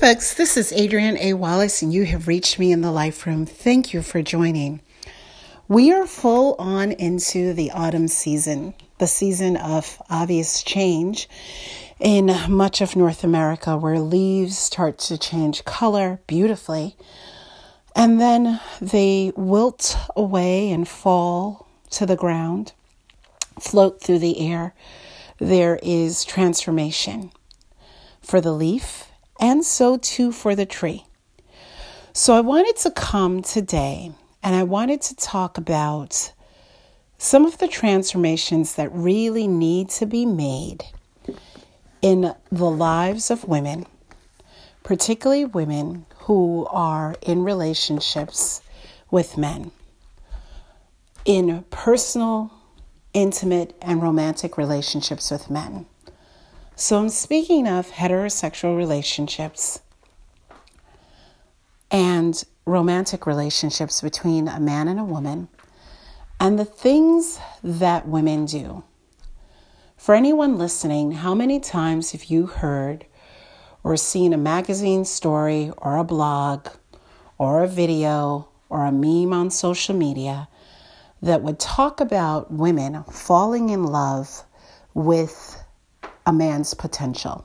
folks. This is Adrienne A. Wallace, and you have reached me in the Life Room. Thank you for joining. We are full on into the autumn season, the season of obvious change in much of North America, where leaves start to change color beautifully, and then they wilt away and fall to the ground, float through the air. There is transformation for the leaf and so too for the tree. So I wanted to come today and I wanted to talk about some of the transformations that really need to be made in the lives of women, particularly women who are in relationships with men, in personal, intimate, and romantic relationships with men. So I'm speaking of heterosexual relationships and romantic relationships between a man and a woman and the things that women do. For anyone listening, how many times have you heard or seen a magazine story or a blog or a video or a meme on social media that would talk about women falling in love with a man's potential.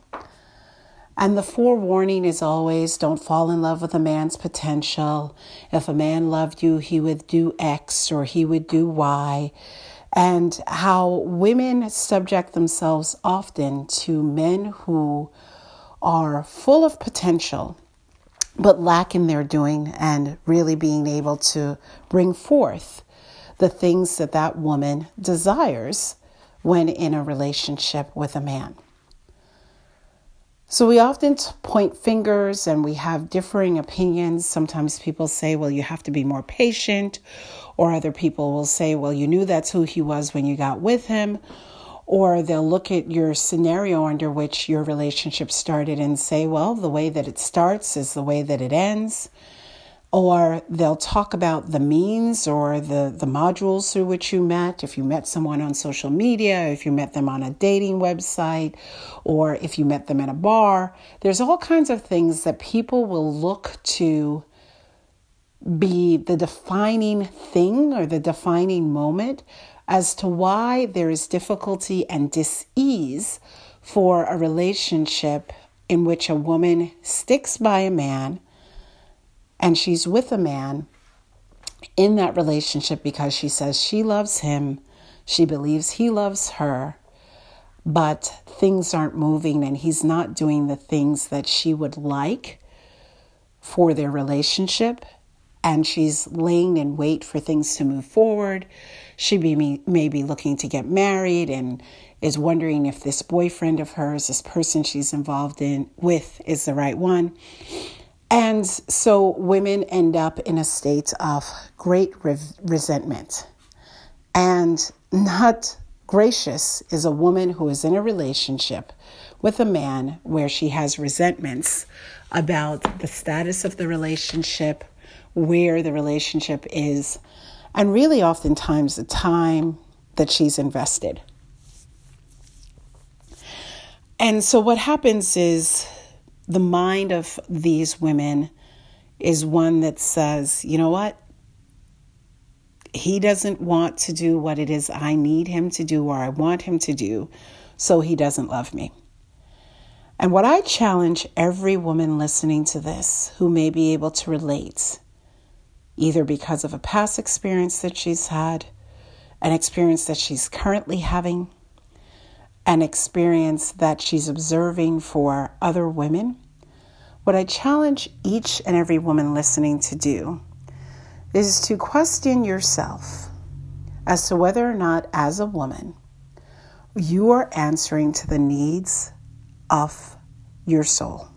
And the forewarning is always don't fall in love with a man's potential. If a man loved you, he would do X or he would do Y. And how women subject themselves often to men who are full of potential, but lack in their doing and really being able to bring forth the things that that woman desires when in a relationship with a man. So we often point fingers and we have differing opinions. Sometimes people say, well, you have to be more patient. Or other people will say, well, you knew that's who he was when you got with him. Or they'll look at your scenario under which your relationship started and say, well, the way that it starts is the way that it ends or they'll talk about the means or the, the modules through which you met. If you met someone on social media, if you met them on a dating website, or if you met them at a bar, there's all kinds of things that people will look to be the defining thing or the defining moment as to why there is difficulty and dis-ease for a relationship in which a woman sticks by a man and she's with a man in that relationship because she says she loves him, she believes he loves her, but things aren't moving and he's not doing the things that she would like for their relationship. And she's laying in wait for things to move forward. She be, may be looking to get married and is wondering if this boyfriend of hers, this person she's involved in with, is the right one. And so women end up in a state of great re- resentment. And not gracious is a woman who is in a relationship with a man where she has resentments about the status of the relationship, where the relationship is, and really oftentimes the time that she's invested. And so what happens is the mind of these women is one that says, you know what? He doesn't want to do what it is I need him to do or I want him to do, so he doesn't love me. And what I challenge every woman listening to this who may be able to relate, either because of a past experience that she's had, an experience that she's currently having, an experience that she's observing for other women, what I challenge each and every woman listening to do is to question yourself as to whether or not, as a woman, you are answering to the needs of your soul.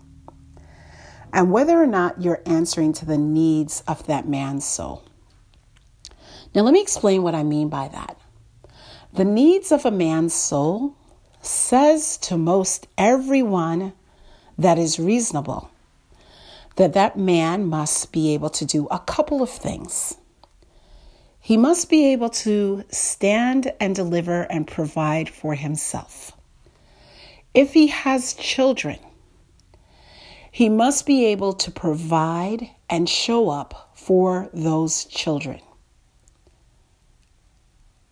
And whether or not you're answering to the needs of that man's soul. Now, let me explain what I mean by that. The needs of a man's soul says to most everyone that is reasonable that that man must be able to do a couple of things. He must be able to stand and deliver and provide for himself. If he has children, he must be able to provide and show up for those children.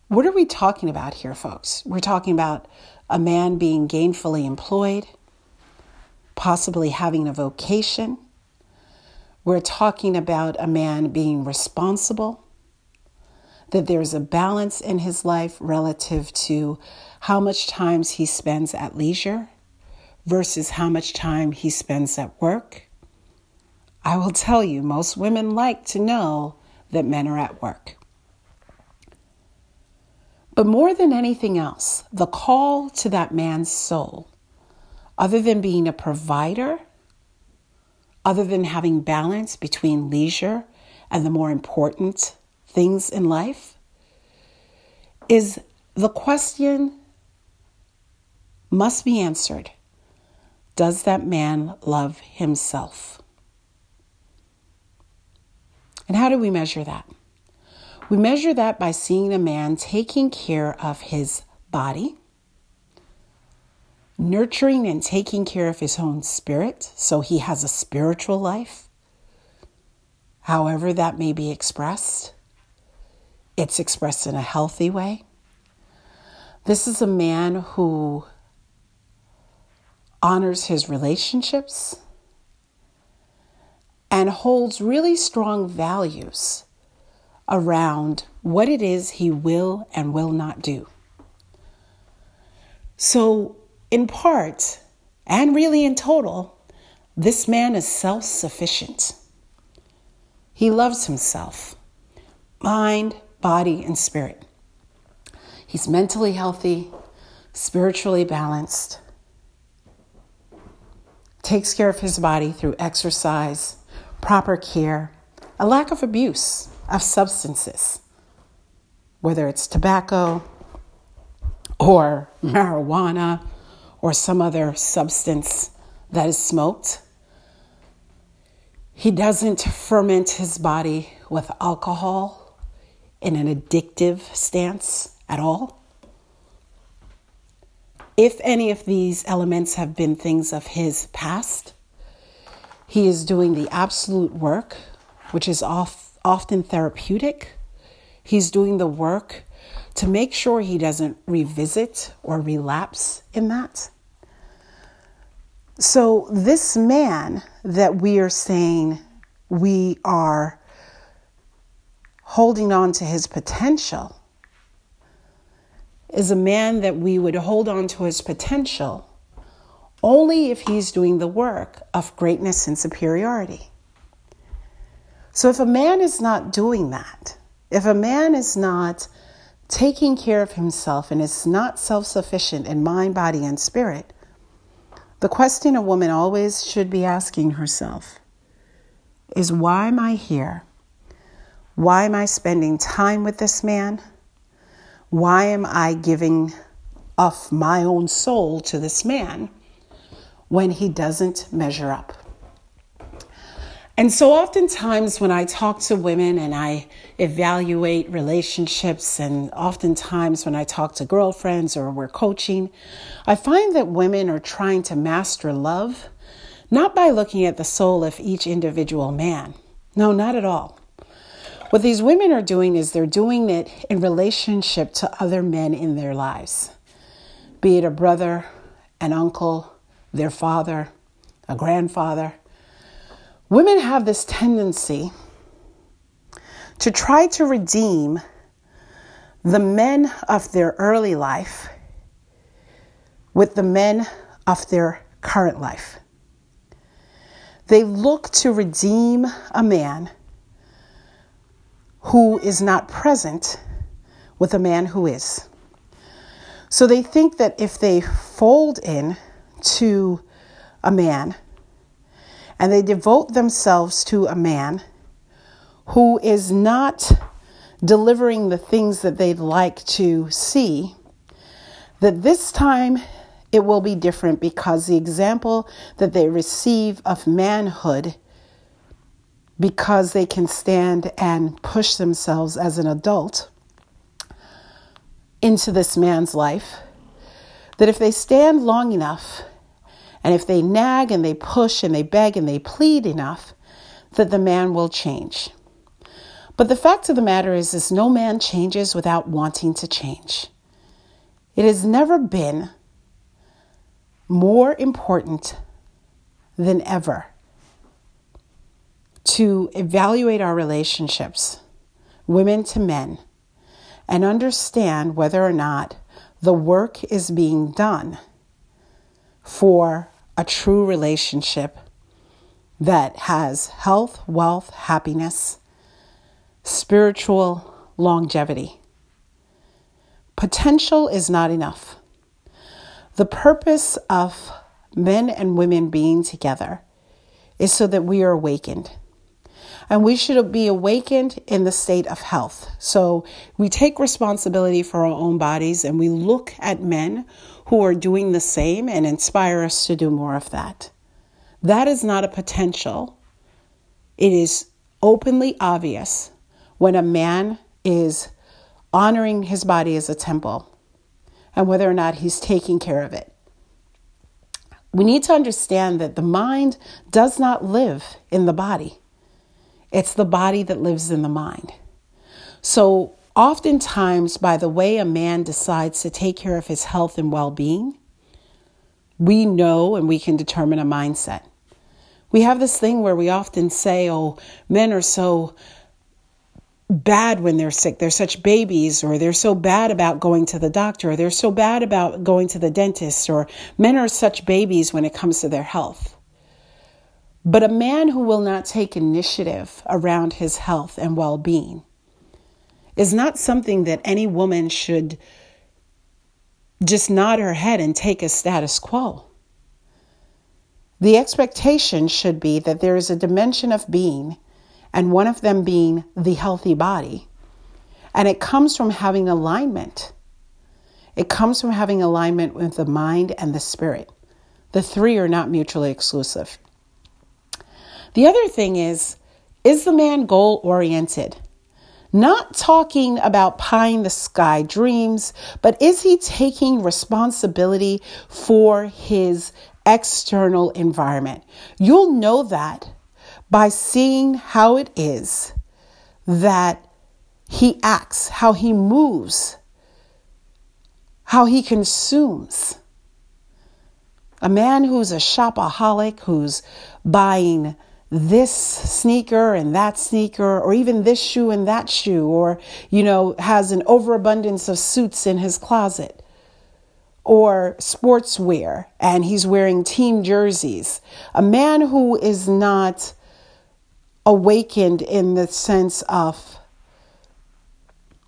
What are we talking about here, folks? We're talking about a man being gainfully employed, possibly having a vocation. We're talking about a man being responsible, that there's a balance in his life relative to how much time he spends at leisure versus how much time he spends at work. I will tell you, most women like to know that men are at work. But more than anything else, the call to that man's soul, other than being a provider, other than having balance between leisure and the more important things in life, is the question must be answered Does that man love himself? And how do we measure that? We measure that by seeing a man taking care of his body, nurturing and taking care of his own spirit, so he has a spiritual life, however that may be expressed. It's expressed in a healthy way. This is a man who honors his relationships and holds really strong values around what it is he will and will not do. So, in part, and really in total, this man is self sufficient. He loves himself mind, body, and spirit. He's mentally healthy, spiritually balanced, takes care of his body through exercise, proper care, a lack of abuse, of substances, whether it's tobacco or marijuana or some other substance that is smoked. He doesn't ferment his body with alcohol in an addictive stance at all. If any of these elements have been things of his past, he is doing the absolute work, which is off often therapeutic. He's doing the work to make sure he doesn't revisit or relapse in that. So, this man that we are saying we are holding on to his potential is a man that we would hold on to his potential only if he's doing the work of greatness and superiority. So if a man is not doing that, if a man is not taking care of himself and is not self sufficient in mind, body, and spirit, the question a woman always should be asking herself is why am I here? Why am I spending time with this man? Why am I giving of my own soul to this man when he doesn't measure up? And so, oftentimes, when I talk to women and I evaluate relationships, and oftentimes when I talk to girlfriends or we're coaching, I find that women are trying to master love, not by looking at the soul of each individual man. No, not at all. What these women are doing is they're doing it in relationship to other men in their lives, be it a brother, an uncle, their father, a grandfather Women have this tendency to try to redeem the men of their early life with the men of their current life. They look to redeem a man who is not present with a man who is. So they think that if they fold in to a man and they devote themselves to a man who is not delivering the things that they'd like to see, that this time it will be different because the example that they receive of manhood, because they can stand and push themselves as an adult into this man's life, that if they stand long enough And if they nag and they push and they beg and they plead enough, that the man will change. But the fact of the matter is, is no man changes without wanting to change. It has never been more important than ever to evaluate our relationships, women to men, and understand whether or not the work is being done for a true relationship that has health, wealth, happiness, spiritual longevity. Potential is not enough. The purpose of men and women being together is so that we are awakened. And we should be awakened in the state of health. So we take responsibility for our own bodies and we look at men who are doing the same and inspire us to do more of that. That is not a potential. It is openly obvious when a man is honoring his body as a temple and whether or not he's taking care of it. We need to understand that the mind does not live in the body, it's the body that lives in the mind. So, oftentimes, by the way a man decides to take care of his health and well being, we know and we can determine a mindset. We have this thing where we often say, oh, men are so bad when they're sick. They're such babies, or they're so bad about going to the doctor, or they're so bad about going to the dentist, or men are such babies when it comes to their health. But a man who will not take initiative around his health and well being is not something that any woman should just nod her head and take as status quo. The expectation should be that there is a dimension of being and one of them being the healthy body. And it comes from having alignment. It comes from having alignment with the mind and the spirit. The three are not mutually exclusive. The other thing is is the man goal oriented? Not talking about pie in the sky dreams, but is he taking responsibility for his external environment? You'll know that by seeing how it is that he acts, how he moves, how he consumes. A man who's a shopaholic, who's buying this sneaker and that sneaker, or even this shoe and that shoe, or, you know, has an overabundance of suits in his closet, or sportswear, and he's wearing team jerseys. A man who is not awakened in the sense of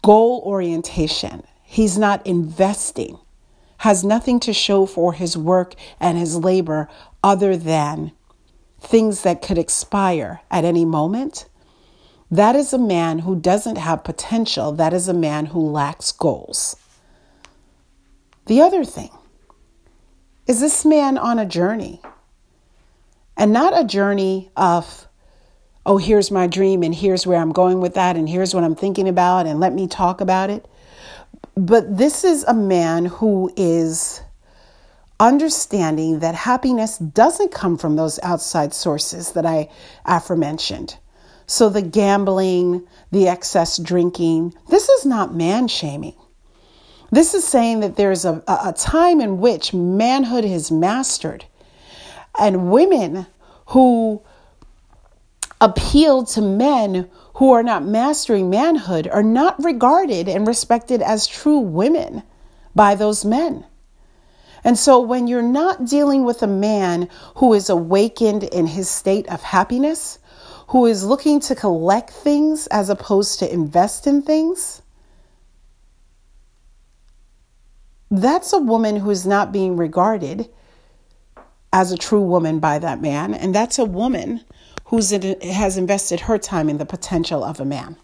goal orientation. He's not investing, has nothing to show for his work and his labor other than things that could expire at any moment. That is a man who doesn't have potential. That is a man who lacks goals. The other thing is this man on a journey, and not a journey of oh, here's my dream and here's where I'm going with that and here's what I'm thinking about and let me talk about it. But this is a man who is understanding that happiness doesn't come from those outside sources that I aforementioned. So the gambling, the excess drinking, this is not man shaming. This is saying that there's a, a time in which manhood is mastered and women who appeal to men who are not mastering manhood are not regarded and respected as true women by those men. And so, when you're not dealing with a man who is awakened in his state of happiness, who is looking to collect things as opposed to invest in things, that's a woman who is not being regarded as a true woman by that man. And that's a woman who has invested her time in the potential of a man.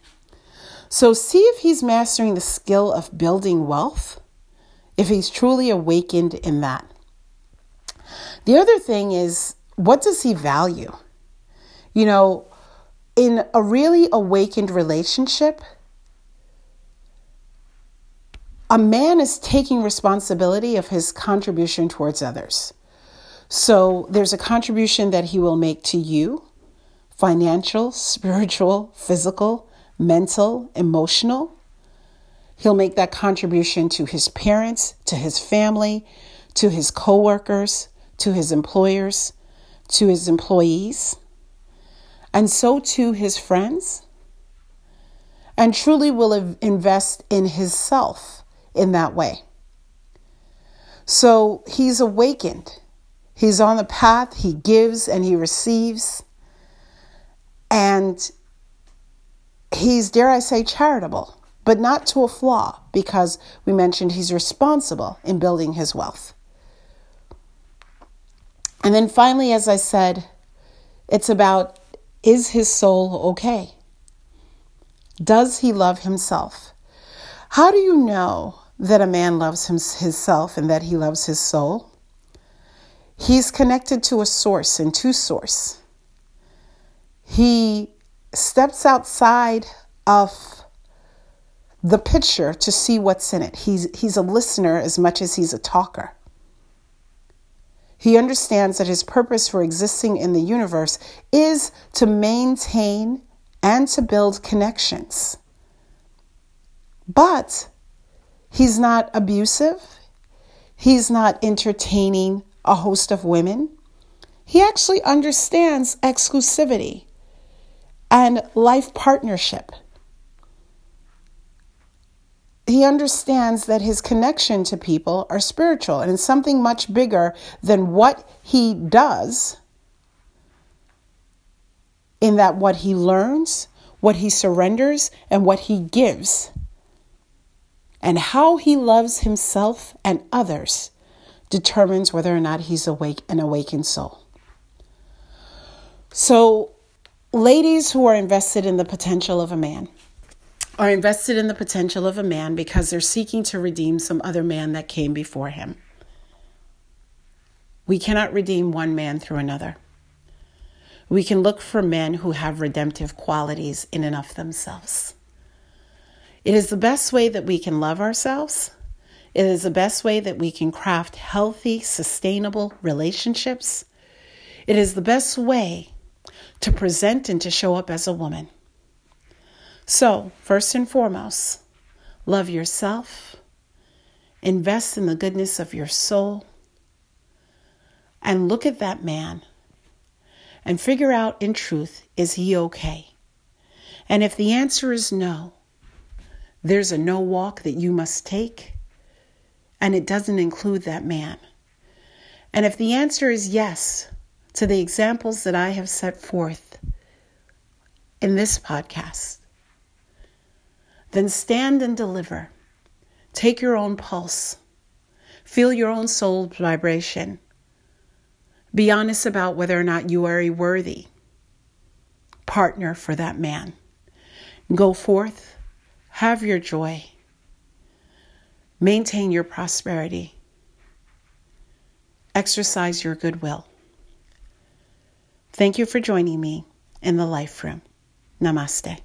So see if he's mastering the skill of building wealth, if he's truly awakened in that. The other thing is, what does he value? You know, in a really awakened relationship, a man is taking responsibility of his contribution towards others. So there's a contribution that he will make to you financial, spiritual, physical, mental, emotional. He'll make that contribution to his parents, to his family, to his coworkers, to his employers, to his employees, and so to his friends, and truly will invest in his self in that way. So he's awakened. He's on the path, he gives and he receives. And he's, dare I say, charitable, but not to a flaw because we mentioned he's responsible in building his wealth. And then finally, as I said, it's about is his soul okay? Does he love himself? How do you know that a man loves himself and that he loves his soul? He's connected to a source and to source. He steps outside of the picture to see what's in it. He's, he's a listener as much as he's a talker. He understands that his purpose for existing in the universe is to maintain and to build connections. But he's not abusive, he's not entertaining a host of women. He actually understands exclusivity and life partnership he understands that his connection to people are spiritual and it's something much bigger than what he does in that what he learns what he surrenders and what he gives and how he loves himself and others determines whether or not he's awake an awakened soul. So ladies who are invested in the potential of a man are invested in the potential of a man because they're seeking to redeem some other man that came before him. We cannot redeem one man through another. We can look for men who have redemptive qualities in and of themselves. It is the best way that we can love ourselves. It is the best way that we can craft healthy, sustainable relationships. It is the best way to present and to show up as a woman. So, first and foremost, love yourself, invest in the goodness of your soul, and look at that man and figure out in truth is he okay? And if the answer is no, there's a no walk that you must take, and it doesn't include that man. And if the answer is yes to the examples that I have set forth in this podcast, then stand and deliver. Take your own pulse. Feel your own soul vibration. Be honest about whether or not you are a worthy partner for that man. Go forth, have your joy, maintain your prosperity, exercise your goodwill. Thank you for joining me in the Life Room. Namaste.